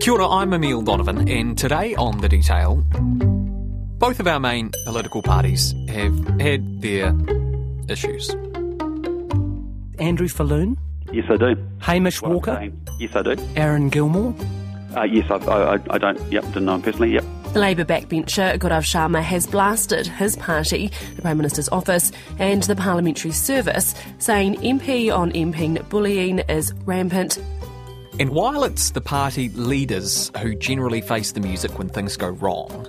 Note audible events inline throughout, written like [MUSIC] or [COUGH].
Kia ora, I'm Emile Donovan, and today on The Detail, both of our main political parties have had their issues. Andrew Falloon, Yes, I do. Hamish What Walker. Yes, I do. Aaron Gilmore, Uh, yes, I, I, I- I don't. Yep, didn't know him personally. Yep. The Labour backbencher Gaurav Sharma has blasted his party, the Prime Minister's office, and the Parliamentary Service, saying MP on MP bullying is rampant. And while it's the party leaders who generally face the music when things go wrong,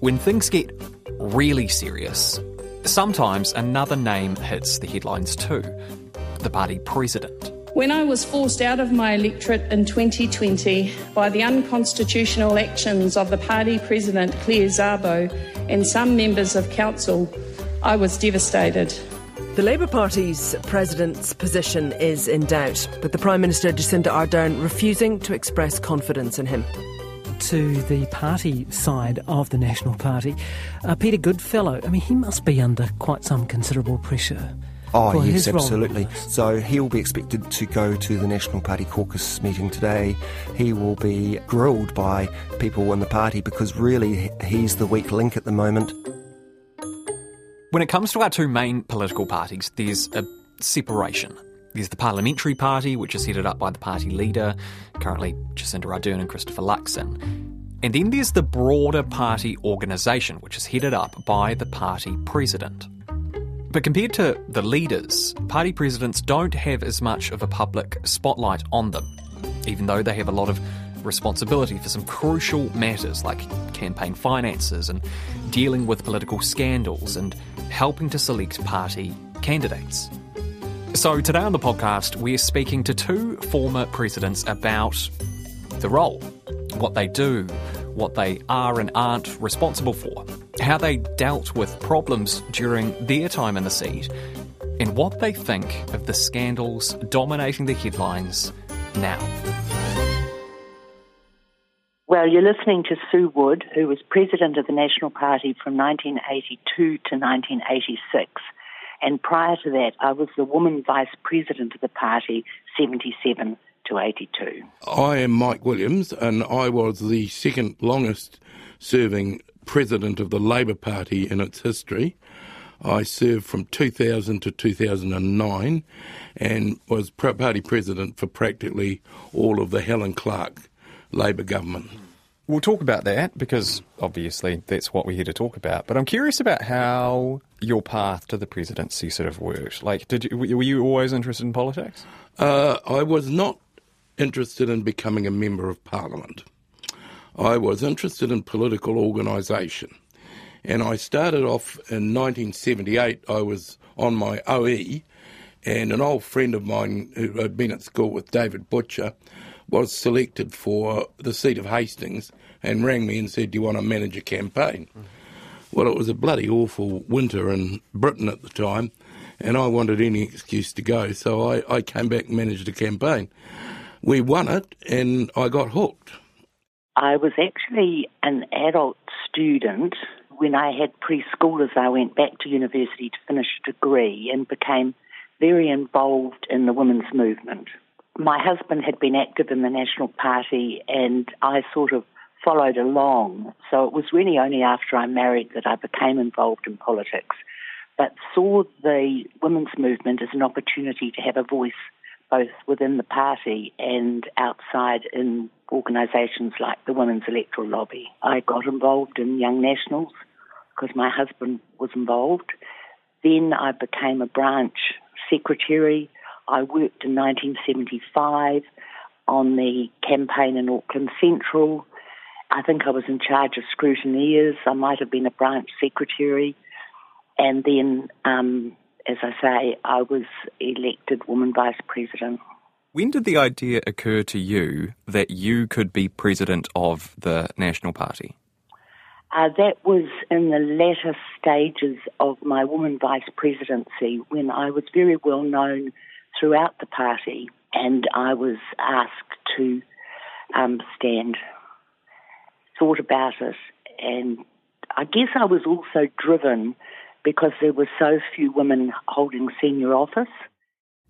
when things get really serious, sometimes another name hits the headlines too the party president. When I was forced out of my electorate in 2020 by the unconstitutional actions of the party president Claire Szabó and some members of council, I was devastated. The Labour Party's president's position is in doubt, with the Prime Minister Jacinda Ardern refusing to express confidence in him. to the party side of the National Party. Uh, Peter Goodfellow, I mean, he must be under quite some considerable pressure. Oh, for yes, his role in absolutely. this. So he will be expected to go to the National Party caucus meeting today. He will be grilled by people in the party because really he's the weak link at the moment. When it comes to our two main political parties, there's a separation. There's the Parliamentary Party, which is headed up by the party leader, currently Jacinda Ardern and Christopher Luxon. And then there's the broader party organisation, which is headed up by the party president. But compared to the leaders, party presidents don't have as much of a public spotlight on them, even though they have a lot of responsibility for some crucial matters like campaign finances and dealing with political scandals and helping to select party candidates. So, today on the podcast, we're speaking to two former presidents about the role, what they do, what they are and aren't responsible for, how they dealt with problems during their time in the seat, and what they think of the scandals dominating the headlines now. Well, you're listening to Sue Wood, who was president of the National Party from 1982 to 1986. And prior to that, I was the woman vice president of the party, 77 to 82. I am Mike Williams, and I was the second longest serving president of the Labor Party in its history. I served from 2000 to 2009 and was party president for practically all of the Helen Clark Labor government. We'll talk about that because obviously that's what we're here to talk about. But I'm curious about how your path to the presidency sort of worked. Like, did you, were you always interested in politics? Uh, I was not interested in becoming a member of parliament. I was interested in political organisation. And I started off in 1978. I was on my OE, and an old friend of mine who had been at school with David Butcher was selected for the seat of Hastings and rang me and said, Do you want to manage a campaign? Well, it was a bloody awful winter in Britain at the time, and I wanted any excuse to go, so I, I came back and managed a campaign. We won it, and I got hooked. I was actually an adult student. When I had preschoolers, I went back to university to finish a degree and became very involved in the women's movement. My husband had been active in the National Party and I sort of followed along. So it was really only after I married that I became involved in politics, but saw the women's movement as an opportunity to have a voice both within the party and outside in organisations like the Women's Electoral Lobby. I got involved in Young Nationals because my husband was involved. Then I became a branch secretary. I worked in 1975 on the campaign in Auckland Central. I think I was in charge of scrutineers. I might have been a branch secretary. And then, um, as I say, I was elected woman vice president. When did the idea occur to you that you could be president of the National Party? Uh, that was in the latter stages of my woman vice presidency when I was very well known throughout the party and I was asked to um, stand. Thought about it, and I guess I was also driven because there were so few women holding senior office.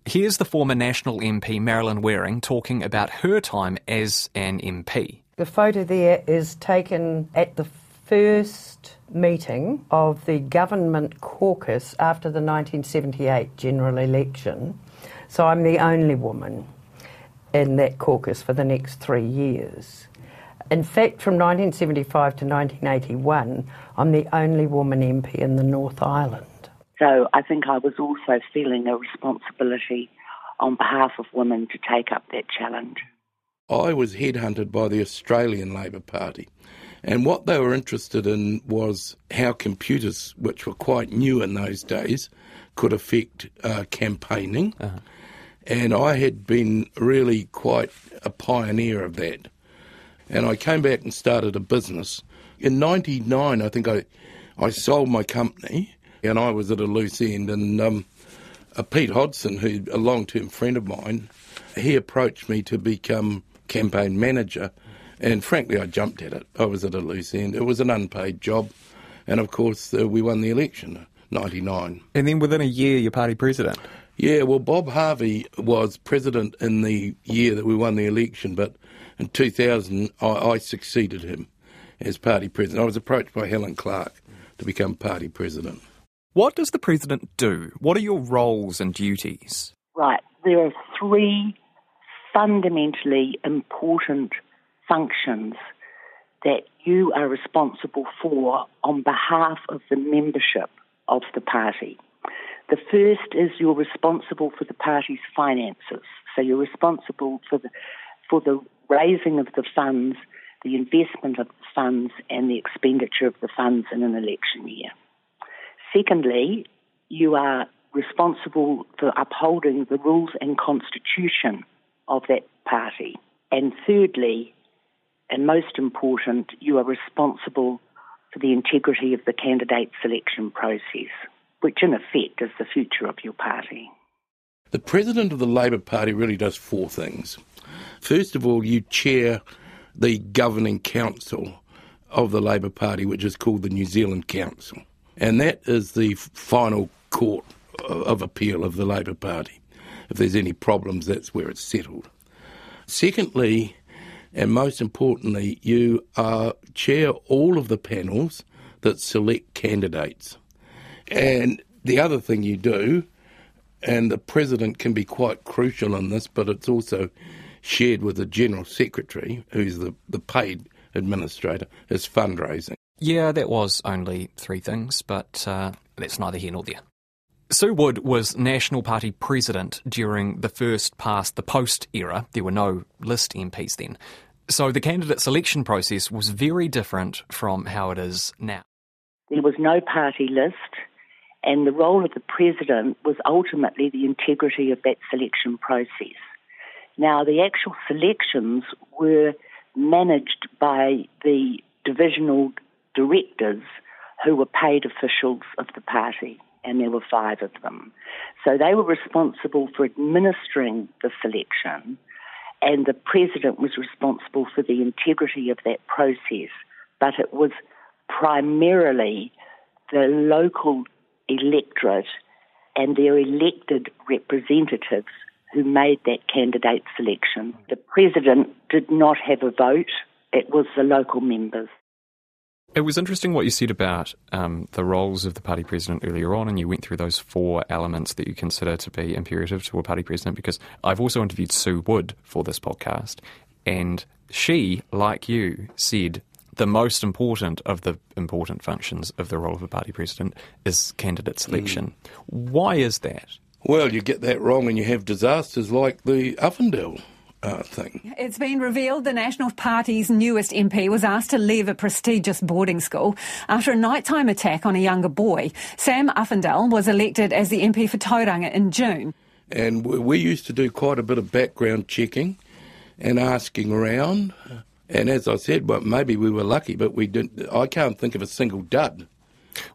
Here's the former National MP Marilyn Waring talking about her time as an MP The photo there is taken at the first meeting of the government caucus after the 1978 general election. So I'm the only woman in that caucus for the next three years. In fact, from 1975 to 1981, I'm the only woman MP in the North Island. So I think I was also feeling a responsibility on behalf of women to take up that challenge. I was headhunted by the Australian Labor Party. And what they were interested in was how computers, which were quite new in those days, could affect uh, campaigning. Uh-huh. And I had been really quite a pioneer of that. And I came back and started a business. In 99, I think I, I sold my company and I was at a loose end. And um, uh, Pete Hodgson, who a long term friend of mine, he approached me to become campaign manager. And frankly, I jumped at it. I was at a loose end. It was an unpaid job. And of course, uh, we won the election, 99. And then within a year, you're party president. Yeah, well, Bob Harvey was president in the year that we won the election, but in 2000, I, I succeeded him as party president. I was approached by Helen Clark to become party president. What does the president do? What are your roles and duties? Right. There are three fundamentally important functions that you are responsible for on behalf of the membership of the party. The first is you're responsible for the party's finances. So you're responsible for the, for the raising of the funds, the investment of the funds, and the expenditure of the funds in an election year. Secondly, you are responsible for upholding the rules and constitution of that party. And thirdly, and most important, you are responsible for the integrity of the candidate selection process, which in effect is the future of your party. The president of the Labor Party really does four things. First of all, you chair the governing council of the Labor Party, which is called the New Zealand Council. And that is the final court of appeal of the Labor Party. If there's any problems, that's where it's settled. Secondly, and most importantly, you uh, chair all of the panels that select candidates. And the other thing you do, and the president can be quite crucial in this, but it's also shared with the general secretary, who's the, the paid administrator, is fundraising. Yeah, that was only three things, but uh, that's neither here nor there. Sue Wood was National Party president during the first past the post era. There were no list MPs then. So the candidate selection process was very different from how it is now. There was no party list, and the role of the president was ultimately the integrity of that selection process. Now, the actual selections were managed by the divisional directors who were paid officials of the party, and there were five of them. So they were responsible for administering the selection, and the president was responsible for the integrity of that process. But it was primarily the local electorate and their elected representatives who made that candidate selection. The president did not have a vote, it was the local members. It was interesting what you said about um, the roles of the party president earlier on, and you went through those four elements that you consider to be imperative to a party president. Because I've also interviewed Sue Wood for this podcast, and she, like you, said the most important of the important functions of the role of a party president is candidate selection. Mm. Why is that? Well, you get that wrong, and you have disasters like the Uffindell uh, thing. It's been revealed the National Party's newest MP was asked to leave a prestigious boarding school after a nighttime attack on a younger boy. Sam Uffindell was elected as the MP for Tauranga in June. And we used to do quite a bit of background checking and asking around. And as I said, well, maybe we were lucky, but we didn't. I can't think of a single dud.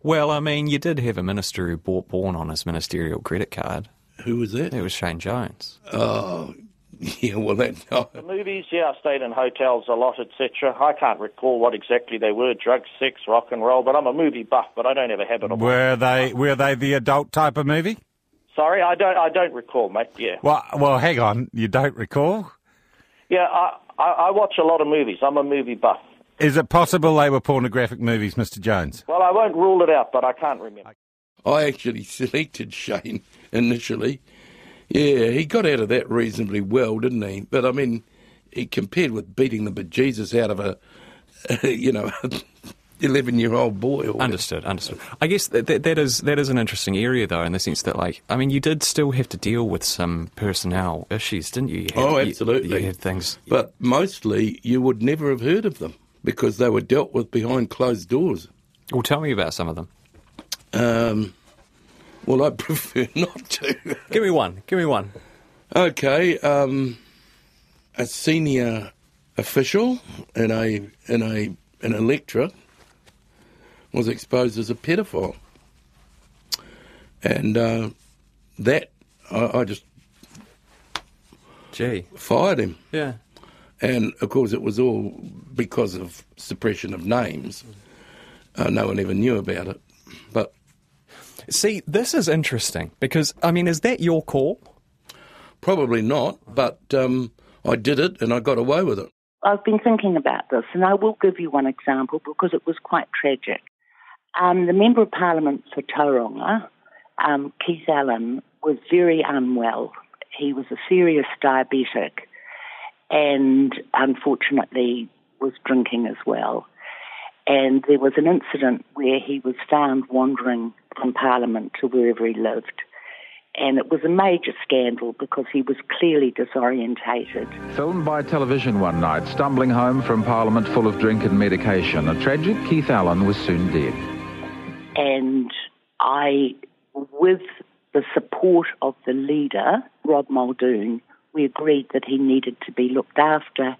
Well, I mean, you did have a minister who bought porn on his ministerial credit card. Who was that? It was Shane Jones. Oh, [LAUGHS] Yeah, well, that. No. The movies, yeah, I stayed in hotels a lot, etc. I can't recall what exactly they were: drugs, sex, rock and roll. But I'm a movie buff, but I don't ever have a habit of. Were they? Were they the adult type of movie? Sorry, I don't. I don't recall, mate. Yeah. Well, well, hang on. You don't recall? Yeah, I, I, I watch a lot of movies. I'm a movie buff. Is it possible they were pornographic movies, Mr. Jones? Well, I won't rule it out, but I can't remember. I actually [LAUGHS] selected Shane initially. Yeah, he got out of that reasonably well, didn't he? But I mean, he compared with beating the bejesus out of a, [LAUGHS] you know, [LAUGHS] eleven-year-old boy. Or Understood, understood. I guess that, that, that is that is an interesting area, though, in the sense that, like, I mean, you did still have to deal with some personnel issues, didn't you? you had, Oh, you- absolutely. You, had things. But mostly, you would never have heard of them because they were dealt with behind closed doors. Well, tell me about some of them. Um, well, I [LAUGHS] prefer not to. Give me one. Give me one. Okay, um, a senior official in a in a an electorate was exposed as a pedophile, and uh, that I, I just Gee. fired him. Yeah. And of course, it was all because of suppression of names. Uh, no one ever knew about it, but See, this is interesting because, I mean, is that your call? probably not. But um, I did it, and I got away with it. I've been thinking about this, and I will give you one example because it was quite tragic. Um, the Member of Parliament for Tauranga, um, Keith Allen, was very unwell. He was a serious diabetic and unfortunately was drinking as well. And there was an incident where he was found wandering from Parliament to wherever he lived. And it was a major scandal because he was clearly disorientated. Filmed by television one night, stumbling home from Parliament full of drink and medication. A tragic Keith Allen was soon dead. And I, with the support of the leader, Rob Muldoon, we agreed that he needed to be looked after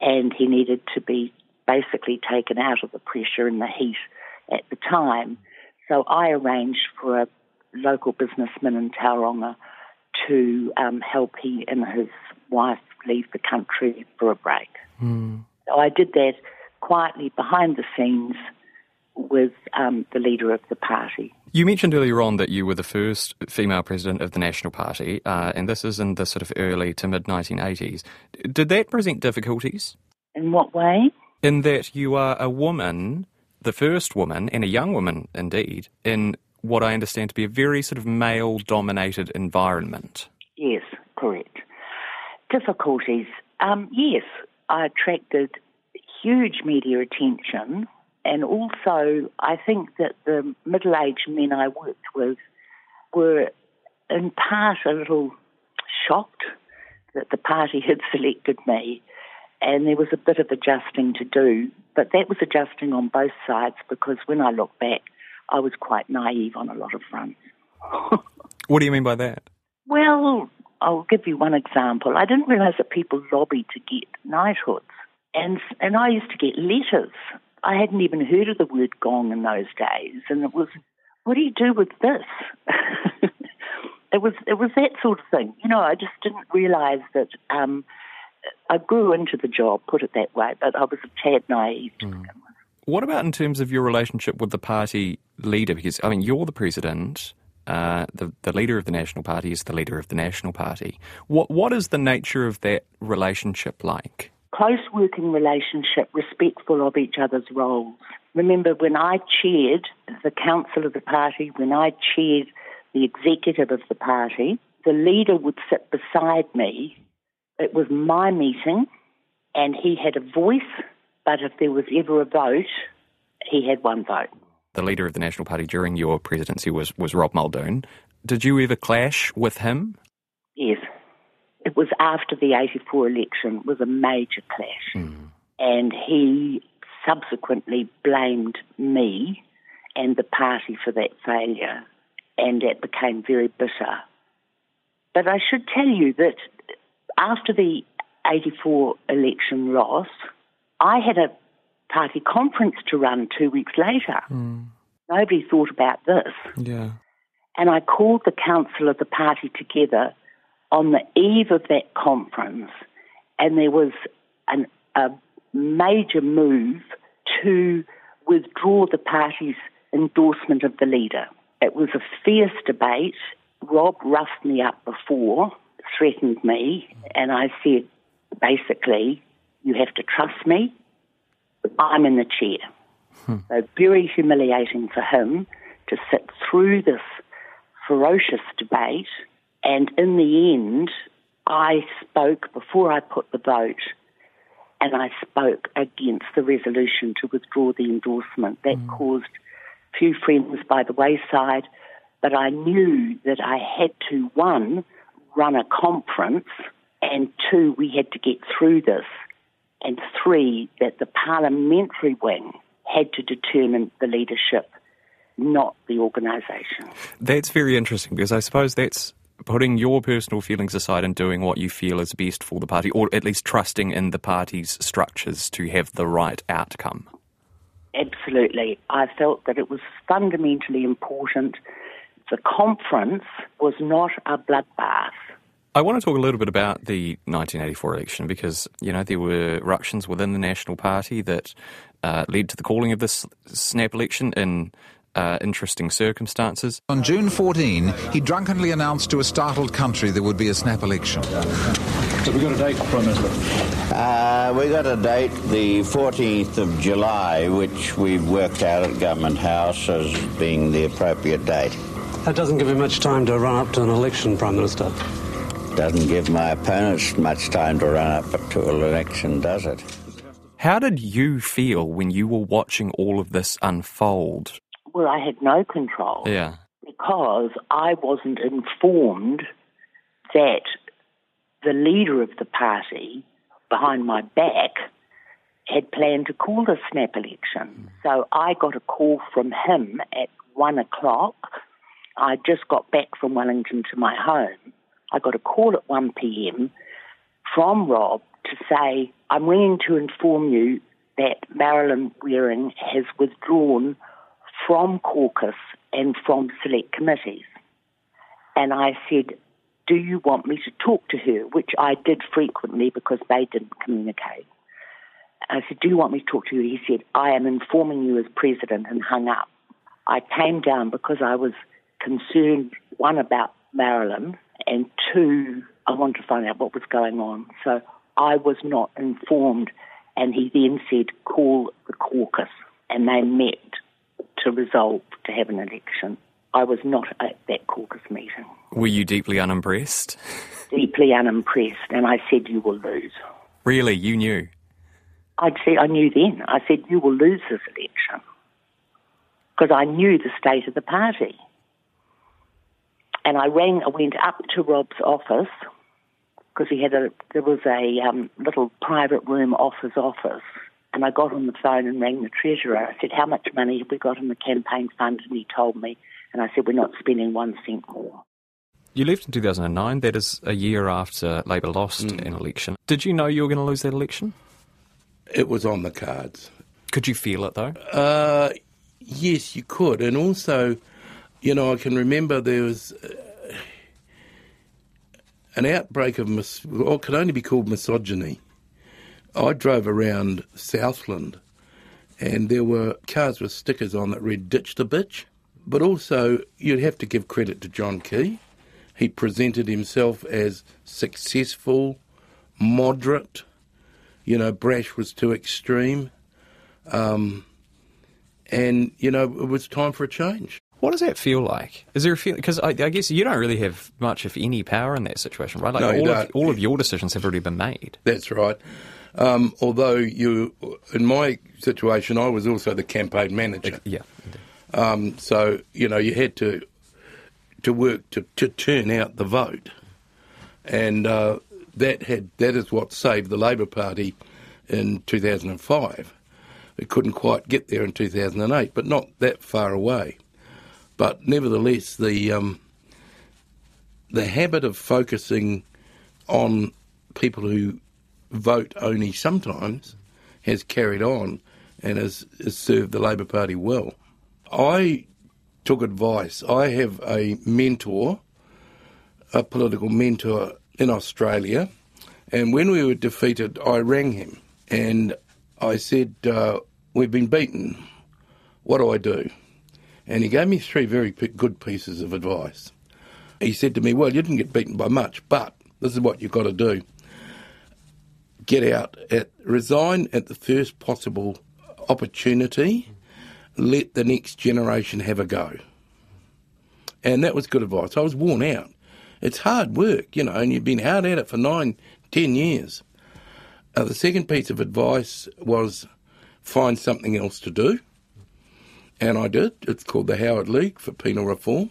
and he needed to be basically taken out of the pressure and the heat at the time. So I arranged for a local businessman in Tauranga to um, help he and his wife leave the country for a break. So I did that quietly behind the scenes with um, the leader of the party. You mentioned earlier on that you were the first female president of the National Party, uh, and this is in the sort of early to mid 1980s. Did that present difficulties? In what way? In that you are a woman, the first woman, and a young woman indeed, in what I understand to be a very sort of male dominated environment. Yes, correct. Difficulties. Um, yes, I attracted huge media attention, and also I think that the middle aged men I worked with were in part a little shocked that the party [LAUGHS] had selected me, and there was a bit of adjusting to do. But that was adjusting on both sides because when I look back, I was quite naive on a lot of fronts. [LAUGHS] What do you mean by that? Well, I'll give you one example. I didn't realise that people lobbied to get knighthoods, and and I used to get letters. I hadn't even heard of the word gong in those days, and it was, what do you do with this? [LAUGHS] it was it was that sort of thing. You know, I just didn't realise that. Um, I grew into the job, put it that way, but I was a tad naive. begin. What about in terms of your relationship with the party leader? Because, I mean, you're the president. Uh, the the leader of the National Party is the leader of the National Party. What what is the nature of that relationship like? Close working relationship, respectful of each other's roles. Remember, when I chaired the council of the party, when I chaired the executive of the party, the leader would sit beside me. It was my meeting, and he had a voice, but if there was ever a vote, he had one vote. The leader of the National Party during your presidency was was Rob Muldoon. Did you ever clash with him? Yes. It was after the 84 election, it was a major clash. Hmm. And he subsequently blamed me and the party for that failure, and it became very bitter. But I should tell you that after the 84 election loss, I had a party conference to run two weeks later. Hmm. Nobody thought about this. Yeah. And I called the council of the party together on the eve of that conference, and there was an, a major move to withdraw the party's endorsement of the leader. It was a fierce debate. Rob roughed me up before, threatened me, and I said, basically, you have to trust me. I'm in the chair. Hmm. So very humiliating for him to sit through this ferocious debate. And in the end, I spoke before I put the vote, and I spoke against the resolution to withdraw the endorsement. That mm. caused few friends by the wayside, but I knew that I had to, one, run a conference, and two, we had to get through this, and three, that the parliamentary wing had to determine the leadership, not the organisation. That's very interesting because I suppose that's putting your personal feelings aside and doing what you feel is best for the party, or at least trusting in the party's structures to have the right outcome. Absolutely. I felt that it was fundamentally important. The conference was not a bloodbath. I want to talk a little bit about the 1984 election because, you know, there were ructions within the National Party that uh, led to the calling of this snap election in uh, interesting circumstances. On June 14, he drunkenly announced to a startled country there would be a snap election. So we got a date, Prime Minister? Uh, we got a date, the 14th of July, which we've worked out at Government House as being the appropriate date. That doesn't give you much time to run up to an election, Prime Minister. Doesn't give my opponents much time to run up to an election, does it? How did you feel when you were watching all of this unfold? I had no control Yeah. because I wasn't informed that the leader of the party behind my back had planned to call a snap election. Hmm. So I got a call from him at one o'clock. I just got back from Wellington to my home. I got a call at 1 p.m. from Rob to say, I'm ringing to inform you that Marilyn Waring has withdrawn from caucus and from select committees. And I said, Do you want me to talk to her? Which I did frequently because they didn't communicate. I said, Do you want me to talk to you? He said, I am informing you as president and hung up. I came down because I was concerned, one, about Marilyn, and two, I wanted to find out what was going on. So I was not informed. And he then said, Call the caucus. And they met to resolve to have an election. I was not at that caucus meeting. Were you deeply unimpressed? [LAUGHS] Deeply unimpressed, and I said, You will lose. Really, you knew? I'd said, I knew then. I said, You will lose this election. Because I knew the state of the party. And I rang, I went up to Rob's office because he had a, there was a um, little private room off his office. And I got on the phone and rang the treasurer. I said, How much money have we got in the campaign fund? And he told me. And I said, We're not spending one cent more. You left in 2009. That is a year after Labor lost an election. Did you know you were going to lose that election? It was on the cards. Could you feel it though? Uh, yes, you could. And also, you know, I can remember there was uh, an outbreak of mis- what could only be called misogyny. I drove around Southland and there were cars with stickers on that read Ditch the Bitch. But also, you'd have to give credit to John Key. He presented himself as successful, moderate. You know, Brash was too extreme. Um, and, you know, it was time for a change. What does that feel like? Is there a feel? Because I, I guess you don't really have much, if any, power in that situation, right? Like No, all, of, all of your decisions have already been made. That's right. Um, although you, in my situation, I was also the campaign manager. Yeah. Um, so you know you had to to work to, to turn out the vote, and uh, that had that is what saved the Labor Party in 2005. It couldn't quite get there in 2008, but not that far away. But nevertheless, the um, the habit of focusing on people who vote only sometimes has carried on and has, has served the Labor Party well. I took advice. I have a mentor, a political mentor in Australia, and when we were defeated, I rang him and I said, uh, We've been beaten. What do I do? And he gave me three very good pieces of advice. He said to me, Well, you didn't get beaten by much, but this is what you've got to do. Get out, at, resign at the first possible opportunity, let the next generation have a go. And that was good advice. I was worn out. It's hard work, you know, and you've been hard at it for nine, ten years. Uh, the second piece of advice was find something else to do. And I did. It's called the Howard League for Penal Reform.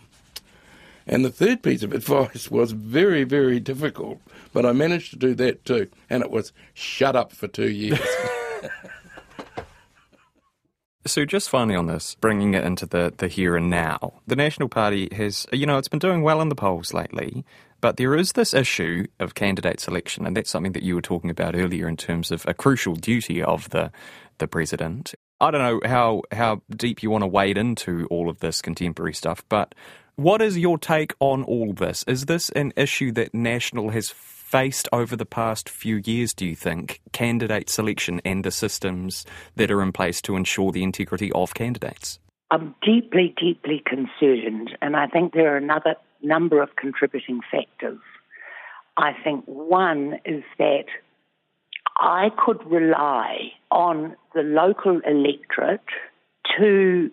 And the third piece of advice was very, very difficult, but I managed to do that too. And it was shut up for two years. [LAUGHS] So, just finally on this, bringing it into the, the here and now, the National Party has, you know, it's been doing well in the polls lately, but there is this issue of candidate selection, and that's something that you were talking about earlier in terms of a crucial duty of the, the president. I don't know how, how deep you want to wade into all of this contemporary stuff, but what is your take on all this? Is this an issue that National has faced over the past few years, do you think, candidate selection and the systems that are in place to ensure the integrity of candidates? I'm deeply, deeply concerned, and I think there are another number of contributing factors. I think one is that I could rely on the local electorate to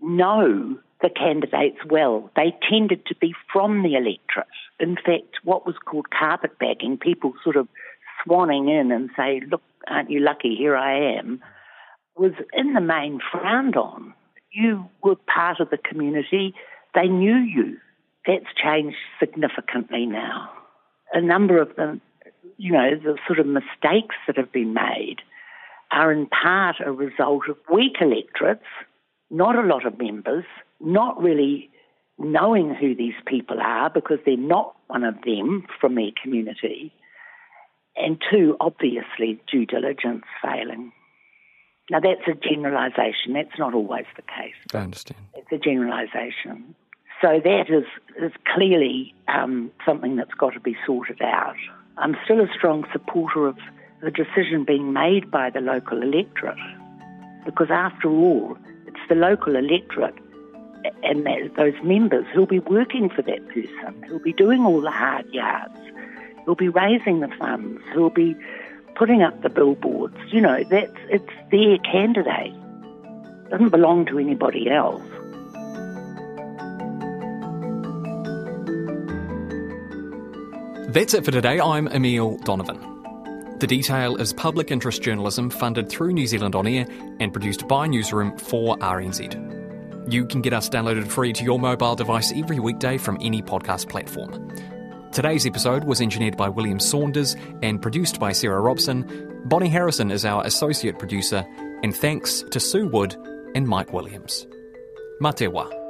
know the candidates well. They tended to be from the electorate. In fact, what was called carpetbagging, people sort of swanning in and say, Look, aren't you lucky? Here I am, was in the main frowned on. You were part of the community, they knew you. That's changed significantly now. A number of them, you know, the sort of mistakes that have been made are in part a result of weak electorates, not a lot of members, not really knowing who these people are because they're not one of them from their community, and two, obviously, due diligence failing. Now, that's a generalisation. That's not always the case. I understand. It's a generalisation. So that is, is clearly um, something that's got to be sorted out. I'm still a strong supporter of the decision being made by the local electorate because, after all, it's the local electorate and that, those members who'll be working for that person, who'll be doing all the hard yards, who'll be raising the funds, who'll be putting up the billboards. You know, that's it's their candidate. It doesn't belong to anybody else. That's it for today. I'm Emile Donovan. The Detail is public interest journalism funded through New Zealand On Air and produced by Newsroom for RNZ. You can get us downloaded free to your mobile device every weekday from any podcast platform. Today's episode was engineered by William Saunders and produced by Sarah Robson. Bonnie Harrison is our associate producer, and thanks to Sue Wood and Mike Williams. Mā te wā.